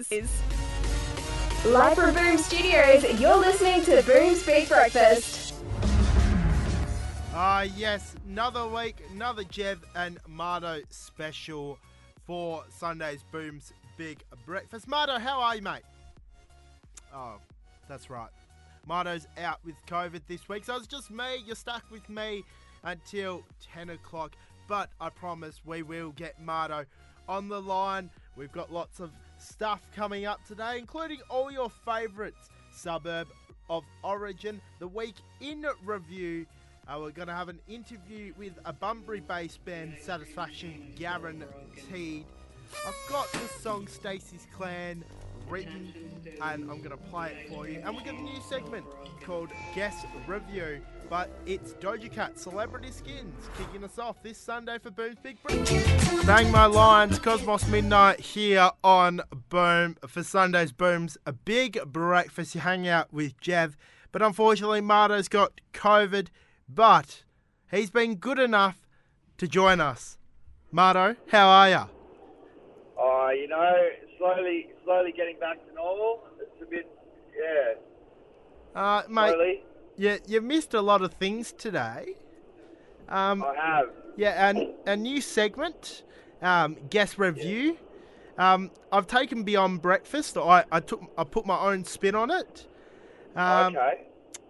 Live from Boom Studios, you're listening to Boom's Big Breakfast. Ah, yes, another week, another Jev and Mardo special for Sunday's Boom's Big Breakfast. Mardo, how are you, mate? Oh, that's right. Mardo's out with COVID this week, so it's just me. You're stuck with me until 10 o'clock, but I promise we will get Mardo on the line. We've got lots of stuff coming up today, including all your favourites. Suburb of Origin, the week in review. Uh, we're going to have an interview with a Bunbury based band, Satisfaction Guaranteed. I've got the song Stacey's Clan written and I'm going to play it for you. And we've got a new segment called Guest Review, but it's Doja Cat Celebrity Skins kicking us off this Sunday for Boom's Big Breakfast. Bang my lines, Cosmo's Midnight here on Boom for Sunday's Boom's a big breakfast. You hang out with Jev, but unfortunately, Marto's got COVID, but he's been good enough to join us. Marto, how are you? Oh, you know, slowly, slowly getting back to normal. It's a bit, yeah, Uh, mate, slowly. You, you missed a lot of things today. Um, I have. yeah, and a new segment, um, guest review. Um, I've taken Beyond Breakfast. I, I took I put my own spin on it. Um, okay.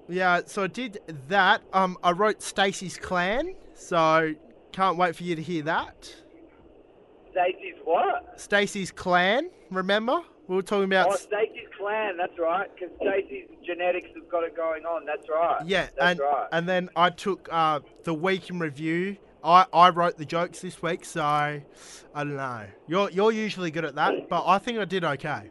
Yeah, so I did that. Um, I wrote Stacey's Clan, so can't wait for you to hear that. Stacey's what? Stacey's Clan, remember? We were talking about Oh, Stacey's clan. That's right. Because Stacey's genetics have got it going on. That's right. Yeah, That's and right. and then I took uh, the week in review. I, I wrote the jokes this week, so I don't know. You're you're usually good at that, but I think I did okay.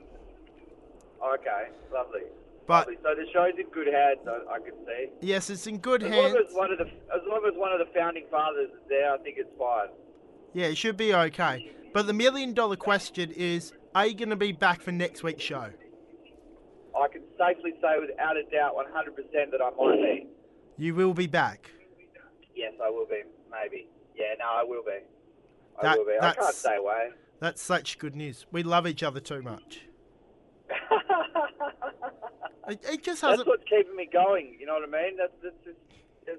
okay, lovely. But lovely. So the show's in good hands. I, I can see. yes, it's in good As hands. long as one of the, as long as one of the founding fathers is there, I think it's fine. Yeah, it should be okay. But the million dollar question is: Are you going to be back for next week's show? I can safely say without a doubt, 100% that I might be. You will be back. Yes, I will be. Maybe. Yeah, no, I will be. I That- will be. I can't stay away. That's such good news. We love each other too much. It, it just hasn't. That's what's keeping me going. You know what I mean? That's that's just, that's,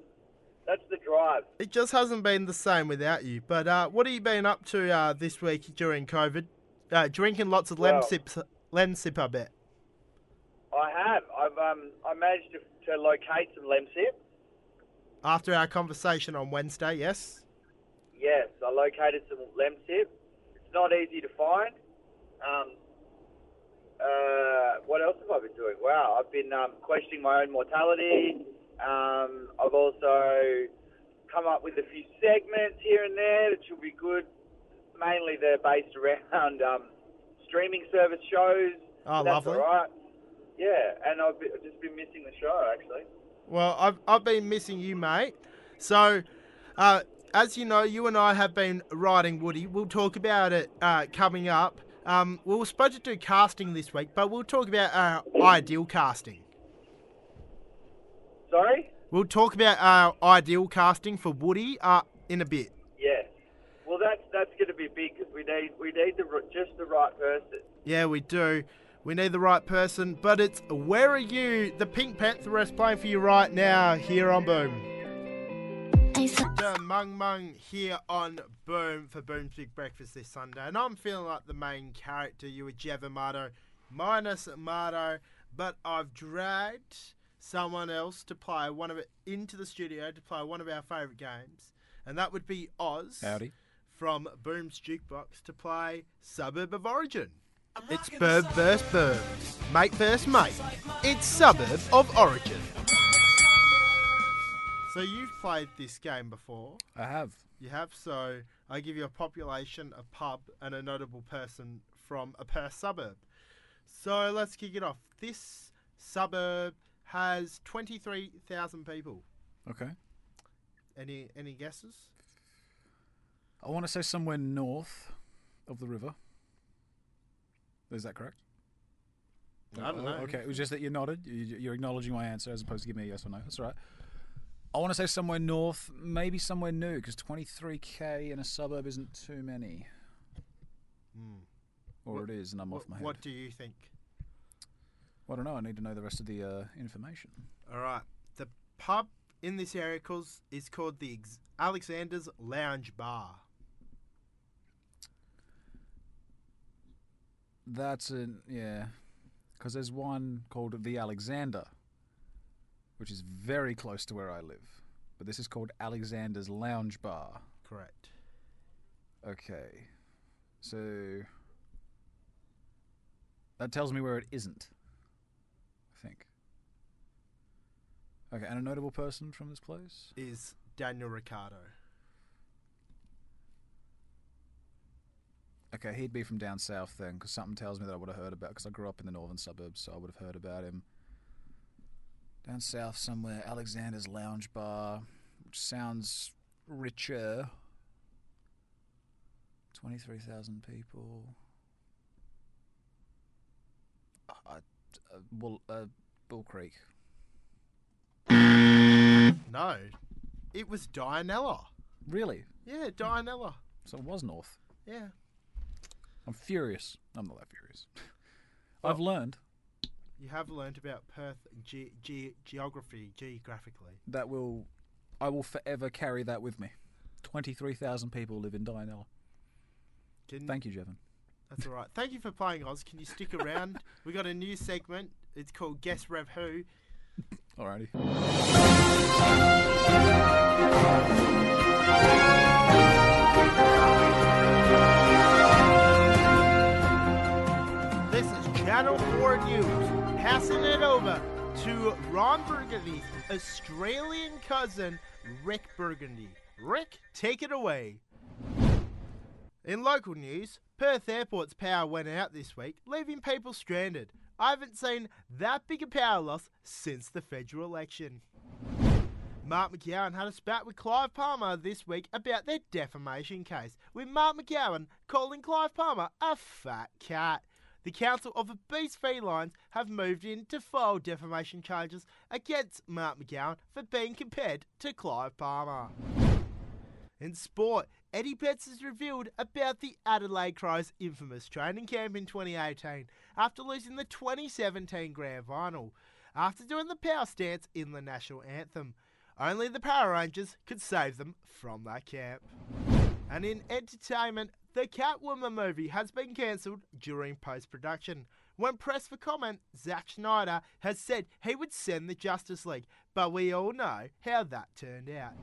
that's the drive. It just hasn't been the same without you. But uh, what have you been up to uh, this week during COVID? Uh, drinking lots of lem Well- sips. Lem sip, I bet. I have. I've um I managed to, to locate some lemsip. After our conversation on Wednesday, yes. Yes, I located some lemsip. It's not easy to find. Um. Uh, what else have I been doing? Wow, I've been um, questioning my own mortality. Um, I've also come up with a few segments here and there that should be good. Mainly they're based around um, streaming service shows. Oh, That's lovely. all right. Yeah, and I've, been, I've just been missing the show actually. Well, I've, I've been missing you, mate. So, uh, as you know, you and I have been writing Woody. We'll talk about it uh, coming up. Um, we were supposed to do casting this week, but we'll talk about our ideal casting. Sorry? We'll talk about our ideal casting for Woody uh, in a bit. Yeah. Well, that's that's going to be big because we need we need the just the right person. Yeah, we do. We need the right person, but it's Where Are You? The Pink Pantheress playing for you right now here on Boom. The Mung Mung here on Boom for Boom's Big Breakfast this Sunday. And I'm feeling like the main character. You were Jev Amato, minus Amato, but I've dragged someone else to play one of it into the studio to play one of our favourite games. And that would be Oz Howdy. From Boom's Jukebox to play Suburb of Origin. It's Burb versus Burb. Mate versus mate. It's Suburb of Origin. So you've played this game before. I have. You have, so I give you a population, a pub, and a notable person from a Perth suburb. So let's kick it off. This suburb has 23,000 people. Okay. Any any guesses? I want to say somewhere north of the river. Is that correct? I don't know. Okay, it was just that you nodded. You- You're acknowledging my answer as opposed to giving me a yes or no. That's all right. I want to say somewhere north, maybe somewhere new, because 23k in a suburb isn't too many. Hmm. or it is, and I'm off What, my head. what do you think? Well, I don't know. I need to know the rest of the uh, information. All right. The pub in this area calls, is called the Ex- Alexander's Lounge Bar. That's an yeah, because there's one called the Alexander, which is very close to where I live. But this is called Alexander's Lounge Bar. Correct. Okay, so that tells me where it isn't. I think. Okay, and a notable person from this place. Is Daniel Ricciardo. Okay, he'd be from down south then, because something tells me that I would have heard about. Because I grew up in the northern suburbs, so I would have heard about him. Down south somewhere, Alexander's Lounge Bar, which sounds richer. Twenty-three thousand people. Uh, uh, Bull, uh, Bull Creek. No. It was Dianella. Really? Yeah, Dianella. So it was north. Yeah. I'm furious. I'm not that furious. I've learned You have learned about Perth ge- ge- geography, geographically. that will I will forever carry that with me. Twenty three thousand people live in Dianella. Can, Thank you, Jevon. That's all right. Thank you for playing, Oz. Can you stick around? we got a new segment. It's called Guess Rev Who. Alrighty. Channel 4 News. Passing it over to Ron Burgundy's Australian cousin, Rick Burgundy. Rick, take it away. In local news, Perth Airport's power went out this week, leaving people stranded. I haven't seen that big a power loss since the federal election. Mark McGowan had a spat with Clive Palmer this week about their defamation case, with Mark McGowan calling Clive Palmer a fat cat. The Council of Obese Felines have moved in to file defamation charges against Mark McGowan for being compared to Clive Palmer. In sport, Eddie Betts has revealed about the Adelaide Crows' infamous training camp in 2018 after losing the 2017 Grand Final. After doing the power stance in the national anthem, only the Power Rangers could save them from that camp. And in entertainment, the Catwoman movie has been cancelled during post production. When pressed for comment, Zack Snyder has said he would send the Justice League, but we all know how that turned out.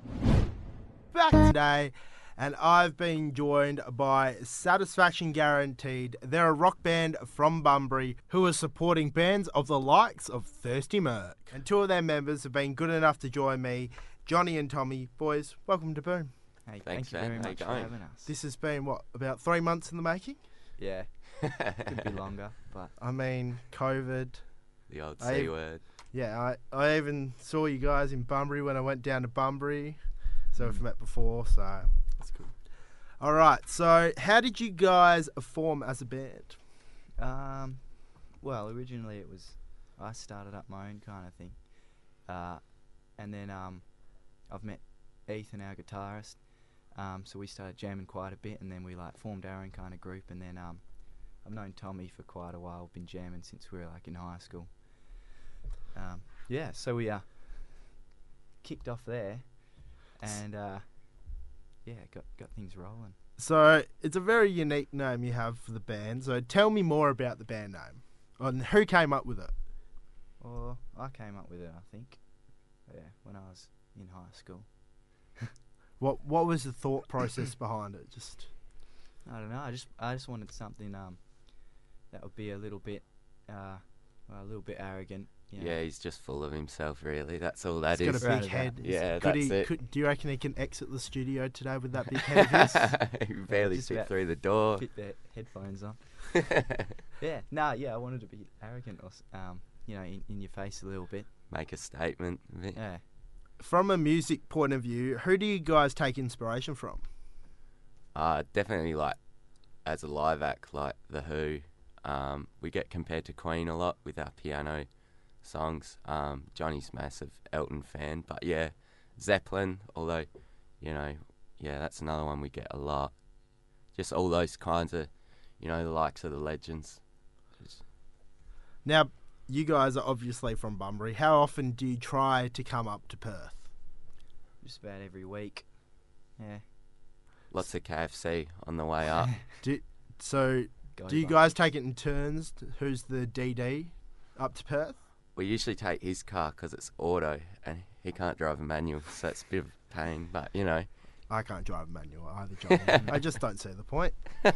Back today, and I've been joined by Satisfaction Guaranteed. They're a rock band from Bunbury who are supporting bands of the likes of Thirsty Merc. And two of their members have been good enough to join me, Johnny and Tommy. Boys, welcome to Boom. Hey, Thanks, thank you man. very How you much for going? having us. This has been, what, about three months in the making? yeah, could be longer, but I mean, COVID. the old I- C word. Yeah, I, I even saw you guys in Bunbury when I went down to Bunbury. So we've met before, so that's good. All right, so how did you guys form as a band? um, well, originally it was I started up my own kind of thing, uh, and then um, I've met Ethan, our guitarist. Um, so we started jamming quite a bit, and then we like formed our own kind of group, and then um, I've known Tommy for quite a while. Been jamming since we were like in high school. Um, yeah, so we uh, kicked off there, and uh, yeah, got got things rolling. So it's a very unique name you have for the band. So tell me more about the band name and who came up with it. Or I came up with it, I think. Yeah, when I was in high school. What what was the thought process behind it? Just I don't know. I just I just wanted something um that would be a little bit uh well, a little bit arrogant. You know. Yeah, he's just full of himself, really. That's all that he's is. got a big about- head. Is- Yeah, could that's he, it. Could, do you reckon he can exit the studio today with that big head of his? he barely Just fit about through the door. Fit their headphones on. Yeah. Nah. Yeah. I wanted to be arrogant or um you know in, in your face a little bit. Make a statement. of it. Yeah. From a music point of view, who do you guys take inspiration from? Uh, definitely like as a live act, like The Who. Um, we get compared to Queen a lot with our piano songs. Um, Johnny's massive Elton fan, but yeah, Zeppelin. Although, you know, yeah, that's another one we get a lot. Just all those kinds of, you know, the likes of the legends. Now, you guys are obviously from Bunbury. How often do you try to come up to Perth? Just about every week. Yeah. Lots of KFC on the way up. So, Go do you Bucks. guys take it in turns? Who's the DD up to Perth? we usually take his car because it's auto and he can't drive a manual, so it's a bit of pain. But you know, I can't drive a manual either, John. I just don't see the point.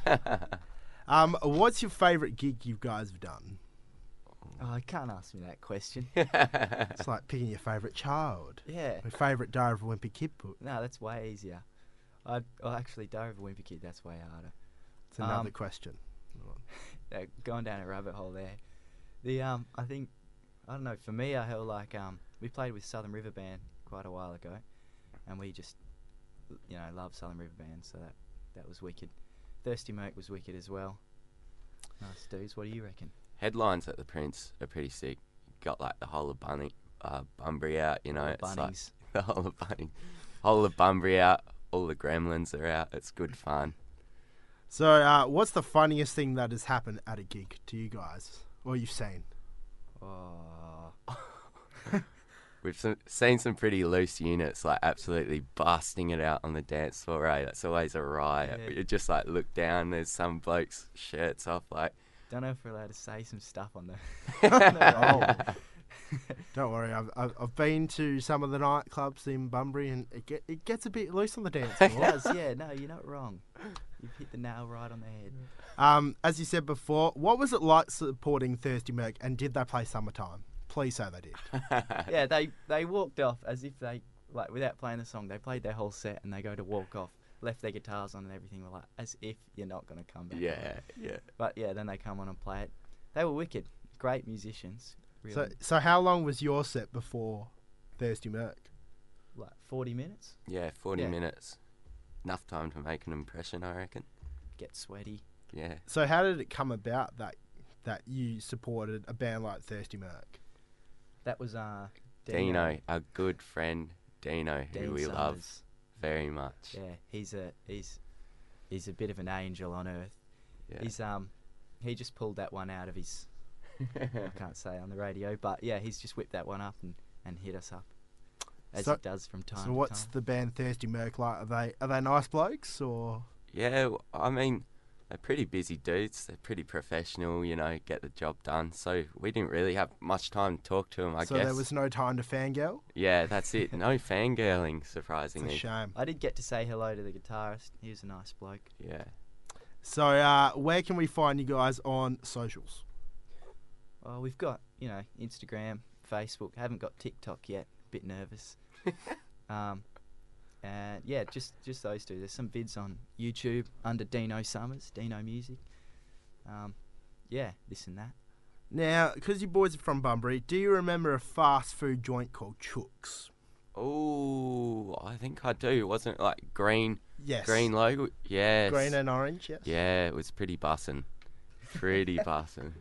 Um, what's your favourite gig you guys have done? Oh, I can't ask me that question. It's like picking your favourite child. yeah. My favourite Diary of a Wimpy Kid book. No, that's way easier. I oh, actually Diary of a Wimpy Kid. That's way harder. It's another Um, question. Uh, going down a rabbit hole there. The um, I think I don't know. For me, I feel like um, we played with Southern River Band quite a while ago, and we just you know love Southern River Band, so that that was wicked. Thirsty Merc was wicked as well. Nice dudes. What do you reckon? Headlines at the Prince are pretty sick. Got like the whole of Bunny, uh, Bunbury out. You know, All it's like the whole of Bunny, whole of Bunbury out. All the Gremlins are out. It's good fun. So, uh, what's the funniest thing that has happened at a gig to you guys, or you've seen? Oh, We've some, seen some pretty loose units, like absolutely busting it out on the dance floor. Right, that's always a riot. Yeah. You just like look down. There's some blokes shirts off, like don't know if we're allowed to say some stuff on the. on the radio. Don't worry, I've, I've, I've been to some of the nightclubs in Bunbury, and it, get, it gets a bit loose on the dance It does, yeah. No, you're not wrong. You've hit the nail right on the head. um, as you said before, what was it like supporting Thirsty Merc, and did they play Summertime? Please say they did. yeah, they they walked off as if they like without playing the song. They played their whole set and they go to walk off, left their guitars on and everything. We're like, as if you're not gonna come back. on. yeah, yeah. But yeah, then they come on and play it. They were wicked, great musicians. Really, So, so how long was your set before Thirsty Merc? like 40 minutes. Yeah, 40 Yeah. minutes. Enough time to make an impression, I reckon. Get sweaty. Yeah. So how did it come about that that you supported a band like Thirsty Merc? That was uh Dino, our good friend Dino, who Dean we love Summers. Very much. Yeah, he's a he's he's a bit of an angel on earth. Yeah. He's um he just pulled that one out of his I can't say on the radio, but yeah, he's just whipped that one up and, and hit us up. As So- he does from time So to what's time. the band Thirsty Merc like? Are they are they nice blokes or? Yeah, I mean, they're pretty busy dudes. They're pretty professional, you know, get the job done. So we didn't really have much time to talk to them, I so guess. So there was no time to fangirl. Yeah, that's it. No fangirling, It's a surprisingly. shame. I did get to say hello to the guitarist. He was a nice bloke. Yeah. So uh, where can we find you guys on socials? Oh, we've got you know Instagram, Facebook. Haven't got TikTok yet. Bit nervous. um, and yeah, just just those two. There's some vids on YouTube under Dino Summers, Dino Music. Um, yeah, this and that. Now, because you boys are from Bunbury, do you remember a fast food joint called Chooks? Oh, I think I do. Wasn't it like green, Yes. green logo? Yes. Green and orange. Yes. Yeah, it was pretty bussin'. Pretty bussin'.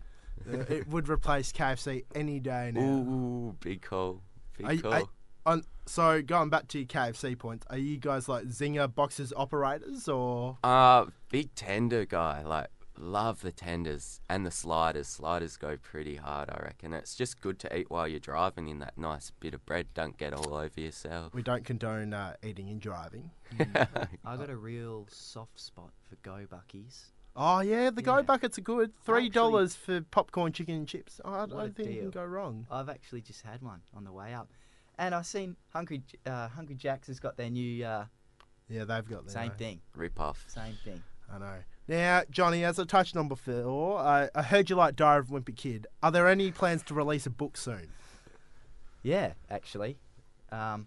Uh, it would replace KFC any day now. Ooh, big call. Big Are call. are- On, so going back to your KFC points, are you guys like Zinger boxes operators or? Uh, big tender guy. Like, love the tenders and the sliders. Sliders go pretty hard, I reckon. It's just good to eat while you're driving in that nice bit of bread. Don't get all over yourself. We don't condone uh, eating and driving. I got a real soft spot for Go Buckies. Oh yeah, the go buckets are good. Three dollars for popcorn, chicken, and chips. Oh, I don't think you can go wrong. I've actually just had one on the way up, and I've seen Hungry uh, Hungry Jack's has got their new uh, Yeah, they've got their same own. thing. Rip off. Same thing. I know. Now, Johnny, as I touched on before, I, I heard you like Diary of a Wimpy Kid. Are there any plans to release a book soon? Yeah, actually. Um,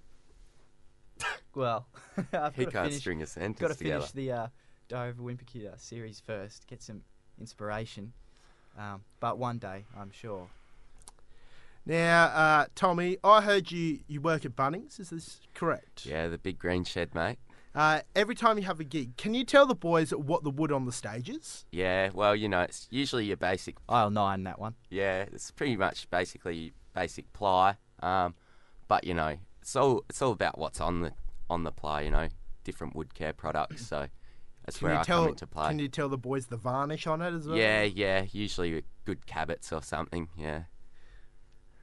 well, I've He got to can't finish, string a sentence got to together. finish the uh, Diary of a Wimpy Kid uh, series first. Get some inspiration. Um, but one day, I'm sure. Now, uh, Tommy, I heard you, you work at Bunnings. Is this correct? Yeah, the big green shed, mate. Uh, every time you have a gig, can you tell the boys what the wood on the stage is? Yeah, well, you know, it's usually your basic I'll nine that one. Yeah, it's pretty much basically basic ply. Um, but you know, it's all it's all about what's on the on the ply. You know, different wood care products. So That's Can where you I tell? come into play. Can you tell the boys the varnish on it as well? yeah, yeah. Usually good cabots or something. Yeah.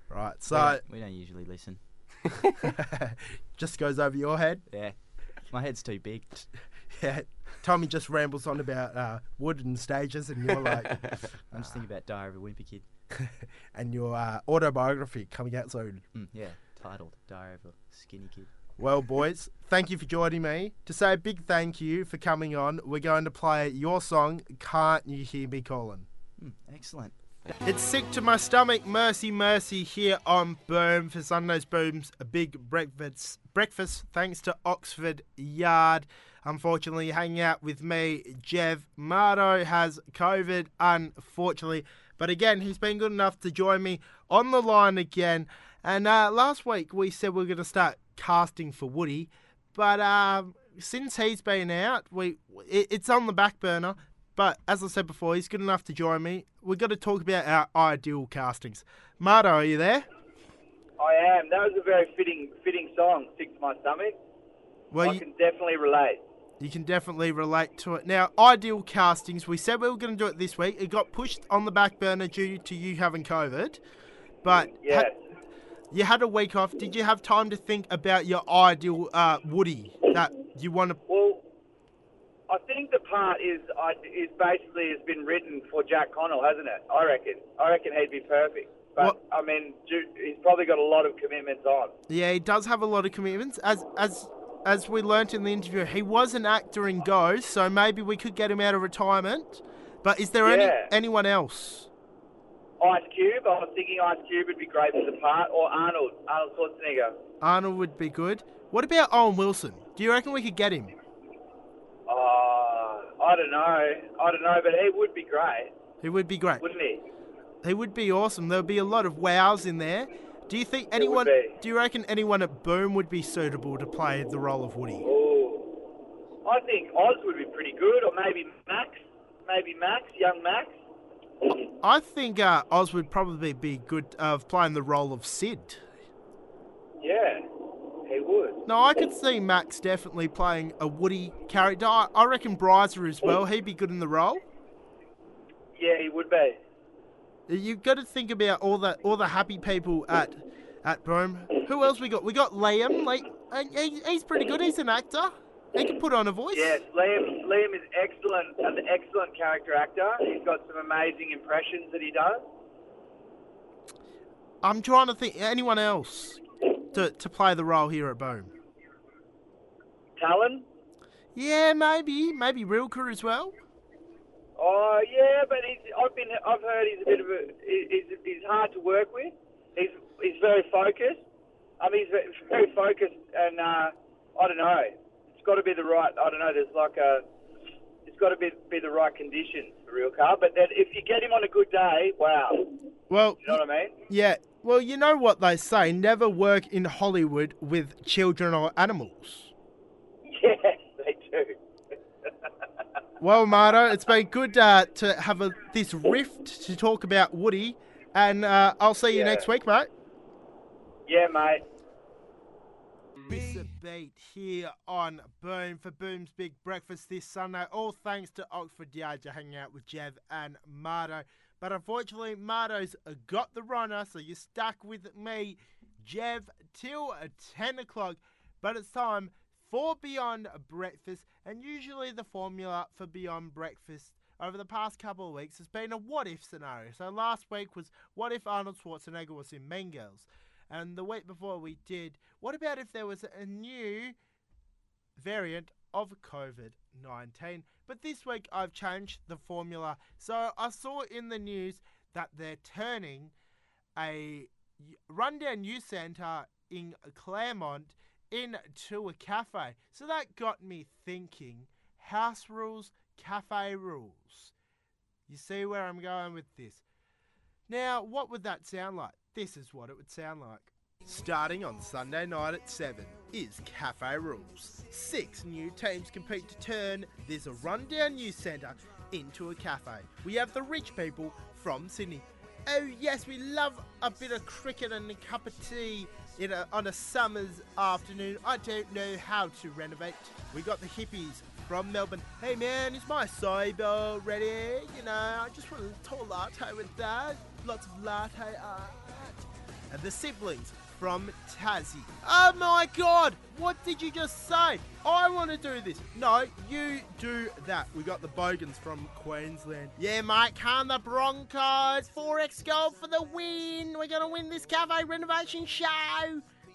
Right. We So don't- we don't usually listen. just goes over your head. Yeah, my head's too big. Yeah. Tommy just rambles on about uh, wooden stages, and you're like, I'm just thinking about Diary of a Wimpy Kid. and your uh, autobiography coming out soon. Mm, yeah, titled Diary of a Skinny Kid. Well, boys, thank you for joining me. To say a big thank you for coming on, we're going to play your song, Can't You Hear Me Calling? Mm, excellent. It's sick to my stomach, mercy, mercy, here on Boom for Sunday's Boom's a big breakfast. Breakfast, thanks to Oxford Yard. Unfortunately, hanging out with me, Jev Mardo has COVID, unfortunately. But again, he's been good enough to join me on the line again. And uh, last week we said we are going to start casting for Woody, but um, since he's been out, we it, it's on the back burner. But as I said before, he's good enough to join me. We've got to talk about our ideal castings. Mardo, are you there? I am. That was a very fitting fitting song, Sick to My Stomach. Well, I you, can definitely relate. you can definitely relate to it. Now, ideal castings, we said we were going to do it this week. It got pushed on the back burner due to you having COVID. But Yes. ha- you had a week off. Did you have time to think about your ideal uh, Woody that you want to? I think the part is I is basically has been written for Jack Connell, hasn't it? I reckon. I reckon he'd be perfect. But I mean, he's probably got a lot of commitments on. Yeah, he does have a lot of commitments. As as as we learnt in the interview, he was an actor in Ghost, so maybe we could get him out of retirement. But is there any anyone else? Ice Cube, I was thinking Ice Cube would be great for the part, or Arnold, Arnold Schwarzenegger. Arnold would be good. What about Owen Wilson? Do you reckon we could get him? Uh, I don't know. I don't know, but he would be great, He would be great. wouldn't he? He would be awesome. There would be a lot of wows in there. Do you think anyone? Do you reckon anyone at Boom would be suitable to play the role of Woody? Ooh. I think Oz would be pretty good, or maybe Max. Maybe Max, young Max. I think uh, Oz would probably be good of playing the role of Sid. Yeah, would. No, I could see Max definitely playing a Woody character. I, I reckon Bryza as well. He'd be good in the role. Yeah, he would be. You've got to think about all the all the happy people at at Boom. Who else we got? We got Liam. Like he, he's pretty good. He's an actor. He can put on a voice. Yes, Liam. Liam is excellent, an excellent character actor. He's got some amazing impressions that he does. I'm trying to think anyone else to to play the role here at Boom. Talon. Yeah, maybe maybe Rilke as well. Oh yeah, but he's. I've been. I've heard he's a bit of a. He's, he's hard to work with. He's. He's very focused. I mean, he's very focused, and uh, I don't know. It's got to be the right. I don't know. There's like a. It's got to be be the right conditions for real car. But then if you get him on a good day, wow. Well, you know what I mean? yeah. Well, you know what they say: never work in Hollywood with children or animals. Yes, they do. Well, Marto, it's been good uh, to have a, this rift to talk about Woody, and uh, I'll see you Yeah. next week, mate. Yeah, mate. Miss a beat here on Boom for Boom's Big Breakfast this Sunday. All thanks to Oxford Yard to hang out with Jev and Marto. But unfortunately, Marto's got the runner, so you're stuck with me, Jev, till 10 o'clock. But it's time for Beyond Breakfast, and usually the formula for Beyond Breakfast over the past couple of weeks has been a what if scenario. So last week was what if Arnold Schwarzenegger was in Mean Girls? And the week before we did, what about if there was a new variant of COVID 19? But this week I've changed the formula. So I saw in the news that they're turning a rundown youth centre in Claremont into a cafe. So that got me thinking house rules, cafe rules. You see where I'm going with this? Now, what would that sound like? This is what it would sound like. Starting on Sunday night at 7 is Cafe Rules. Six new teams compete to turn this rundown news centre into a cafe. We have the rich people from Sydney. Oh, yes, we love a bit of cricket and a cup of tea in a, on a summer's afternoon. I don't know how to renovate. We got the hippies from Melbourne. Hey man, is my soy bowl ready? You know, I just want a tall latte with that. Lots of latte art. And the siblings from Tassie. Oh my god, what did you just say? I want to do this. No, you do that. We got the Bogans from Queensland. Yeah, mate, can the Broncos. 4x gold for the win. We're going to win this cafe renovation show.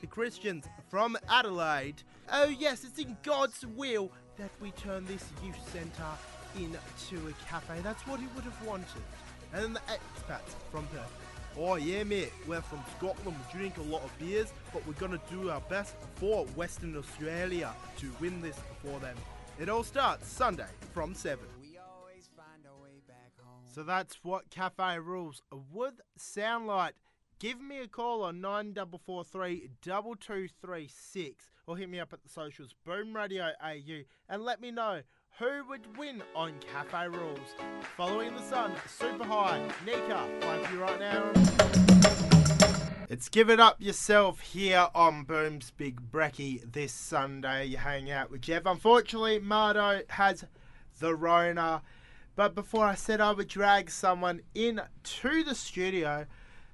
The Christians from Adelaide. Oh, yes, it's in God's will that we turn this youth centre into a cafe. That's what he would have wanted. And then the expats from Perth. Oh yeah, mate. We're from Scotland. We drink a lot of beers, but we're gonna do our best for Western Australia to win this for them. It all starts Sunday from seven. So that's what Cafe Rules would sound like. Give me a call on 9443 2236 or hit me up at the socials Boom Radio AU and let me know who would win on Cafe Rules. Following the Sun, Super High, NEEKA, for you right now. It's Give It Up Yourself here on Boom's Big Brecky this Sunday. You hang out with Jeff. Unfortunately, Mardo has the Rona. But before I said I would drag someone in to the studio,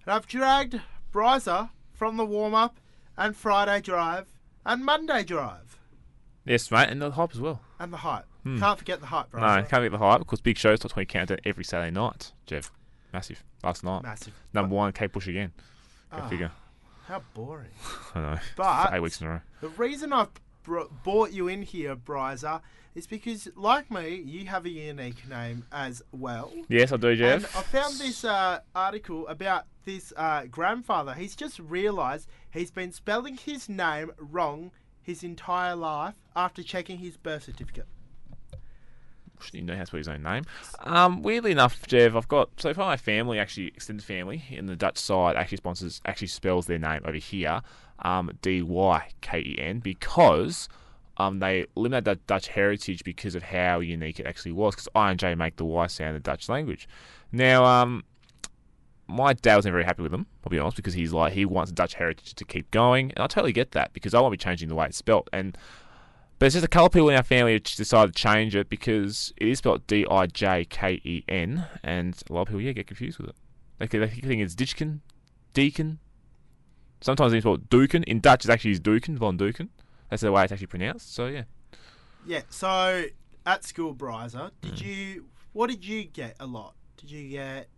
and I've dragged Bryza from the warm up and Friday drive and Monday drive Yes, mate, and the hype as well. and the hype. Hmm. Can't forget the hype, No, Bryza. can't get the hype because Big Show's top 20 countdown every Saturday night, Jeff. Massive. Last night. Massive. Number one, Kate Bush again. Go Ah. figure. How boring. I know. But eight weeks in a row. The reason I've br- brought you in here, Bryza, is because, like me, you have a unique name as well. Yes, I do, Jeff. And I found this uh, article about this uh, grandfather. He's just realised he's been spelling his name wrong his entire life after checking his birth certificate. You know how to spell his own name. Um, weirdly enough, Jeff, I've got so far my family, actually extended family in the Dutch side, actually sponsors actually spells their name over here, um, D Y K E N, because um they eliminated that Dutch heritage because of how unique it actually was. Because I and J make the Y sound in the Dutch language. Now, um, my dad wasn't very happy with them. I'll be honest, because he's like he wants Dutch heritage to keep going, and I totally get that because I won't be changing the way it's spelt and. But it's just a couple of people in our family who decided to change it because it is spelled D I J K E N, and a lot of people yeah get confused with it. They, they think it's Ditchkin, Deacon. Sometimes it's spelled Duken. In Dutch, it's actually Duken, von Duken. That's the way it's actually pronounced. So yeah, Yeah, so at school, Bryza, did hmm. you. What did you get a lot? Did you get.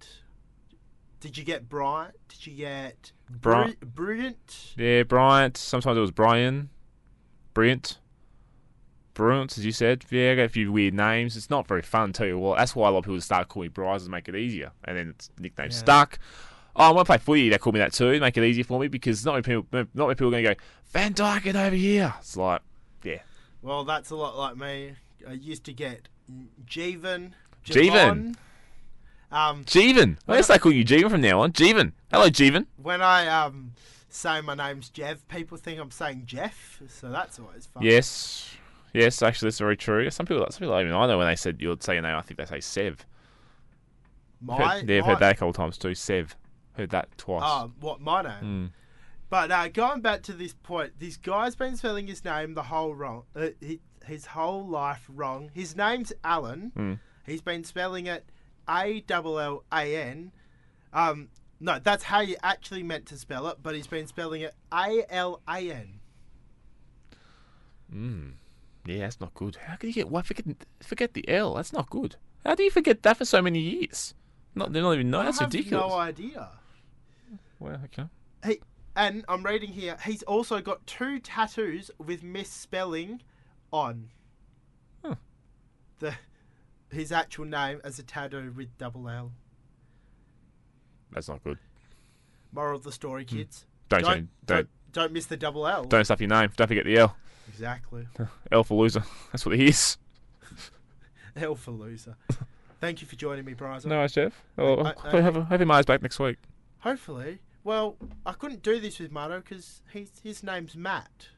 Did you get Bryant? Did you get. Bri- Brilliant? yeah, Bryant. Sometimes it was Brian, Bryant, Brunt, as you said. Yeah, I got a few weird names. It's not very fun, tell you what. That's why a lot of people start calling me Bryce to make it easier, and then it's nickname Yeah. stuck. Oh, I want to play footy. They call me that too. Make it easier for me because not many people, not many people are going to go Van Dyke get over here. It's like, yeah, Well, that's a lot like me. I used to get Jeevan. Jeevan. Um, Jeevan. I guess they call you Jeevan from now on. Jeevan. Hello, Jeevan. when I um say my name's Jeff, people think I'm saying Jeff, so that's always fun. Yes, yes. Actually, that's very true. Some people, some people even I know when they said you'd say your name. I think they say Sev. My, Heard, I've my- heard that a couple times too. Sev. Heard that twice. Oh, what my name? Mm. But uh, going back to this point, this guy's been spelling his name the whole wrong, uh, his whole life wrong. His name's Alan. Mm. He's been spelling it A double L A N. Um, no, that's how you actually meant to spell it, but he's been spelling it A L A N. Mm. Yeah, that's not good. How can you get? Why forget? Forget the L. That's not good. How do you forget that for so many years? Not, they don't even know. I That's have ridiculous. no idea. Well, okay. He and I'm reading here. He's also got two tattoos with misspelling on. Huh. The his actual name as a tattoo with double L. That's not good. Moral of the story, hmm. kids. Don't Don't change, don't, don't don't miss the double L. don't stuff your name. Don't forget the L. Exactly. L for loser. That's what it is. L for loser. Thank you for joining me, Bryson. No, worries, Jeff. Oh, I- I, I- have, have your Mars back next week. Hopefully. Well, I couldn't do this with Mato because he's his name's Matt,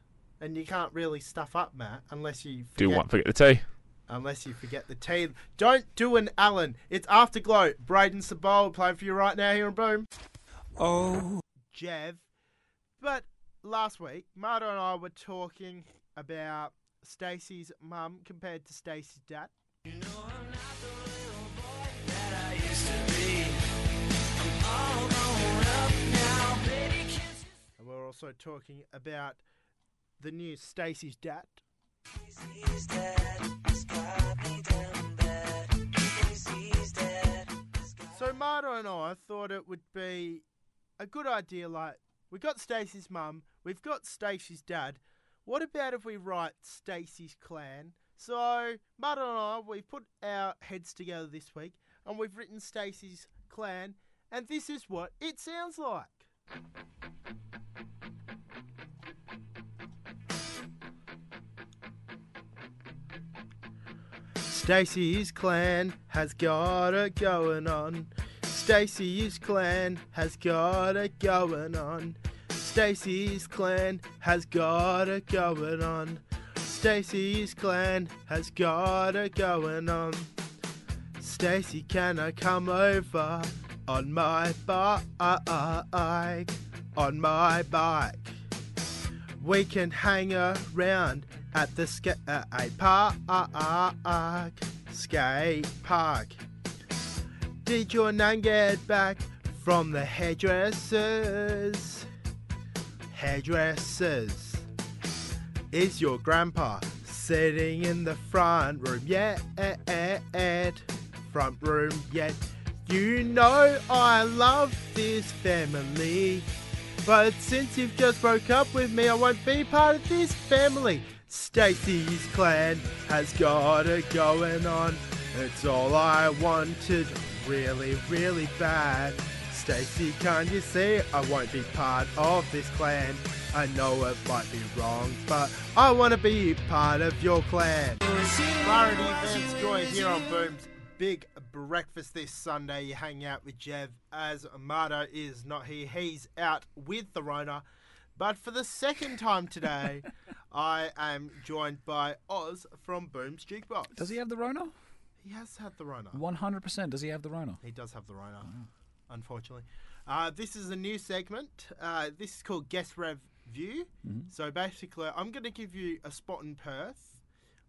and you can't really stuff up Matt unless you forget, Do one. Forget the T. unless you forget the T. Don't do an Alan. It's Afterglow. Braden Sabol playing for you right now here in Boom. Oh. Jev. But last week, Marta and I were talking about Stacey's mum compared to Stacey's dad. And we're also talking about the new Stacey's dad. So Marta and I thought it would be a good idea. Like we got Stacy's mum, we've got Stacy's dad. What about if we write Stacy's clan? So Marta and I, we've put our heads together this week, and we've written Stacy's clan, and this is what it sounds like. Stacy's clan has got it going on. Stacy's clan has got it going on. Stacey's clan has got it going on. Stacey's clan has got it going on. Stacey, can I come over on my bike? On my bike. We can hang around at the skate park. Skate park. Did your nan get back from the hairdressers? Hairdressers. Is your grandpa sitting in the front room yet? Front room yet? You know I love this family. But since you've just broke up with me, I won't be part of this family. Stacy's clan has got it going on. It's all I wanted, really, really bad. Stacey, can't you see I won't be part of this clan? I know it might be wrong, but I want to be part of your clan. Clarity Vance Joy here on Boom's Big Breakfast this Sunday. You hang out with Jev as Marto is not here. He's out with the Rona. But for the second time today, I am joined by Oz from Boom's Jukebox. Does he have the Rona? He has had the Rona. 100% does he have the Rona? He does have the Rona, unfortunately. Uh, this is a new segment. Uh, this is called Guest Rev View. So basically, I'm going to give you a spot in Perth,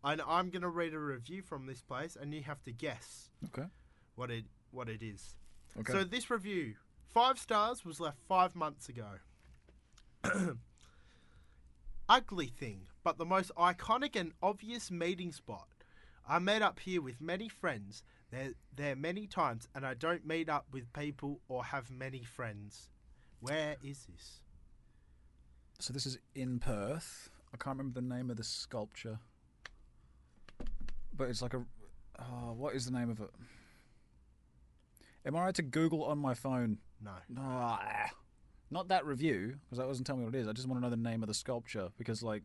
and I'm going to read a review from this place, and you have to guess Okay. what it what it is. Okay. So this review, five stars, was left five months ago. Ugly thing, but the most iconic and obvious meeting spot. I met up here with many friends. There, there many times, and I don't meet up with people or have many friends. Where is this? So this is in Perth. I can't remember the name of the sculpture, but it's like a. Oh, what is the name of it? Am I right to Google on my phone? No. Ah, not that review because that doesn't tell me what it is. I just want to know the name of the sculpture because, like,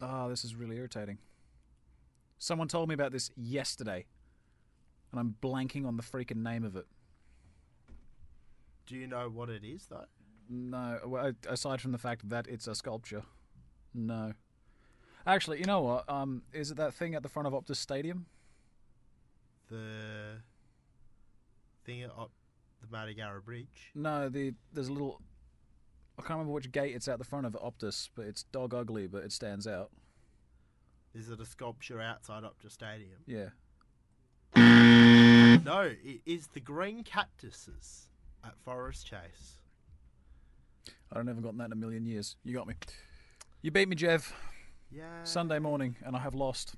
ah, this is really irritating. Someone told me about this yesterday, and I'm blanking on the freaking name of it. Do you know what it is though? No, well, aside from the fact that it's a sculpture, no. Actually, you know what? Um, is it that thing at the front of Optus Stadium? The thing at up the Matagarup Bridge. No, the there's a little. I can't remember which gate it's at the front of Optus, but it's dog ugly, but it stands out. Is it a sculpture outside Optus Stadium? Yeah. No, it is the green cactuses at Forest Chase. I don't haven't gotten that in a million years. You got me. You beat me, Jev. Yeah. Sunday morning, and I have lost.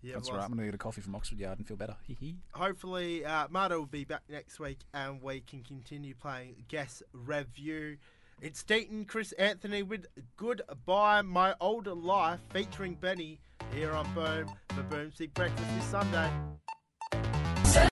Yeah, That's right. I'm gonna get a coffee from Oxford Yard and feel better. Hee hee. Hopefully, uh, Marta will be back next week and we can continue playing Guess Review. It's Deaton Chris Anthony with Goodbye My Older Life featuring Benny here on Boom for Boom's Big Breakfast this Sunday.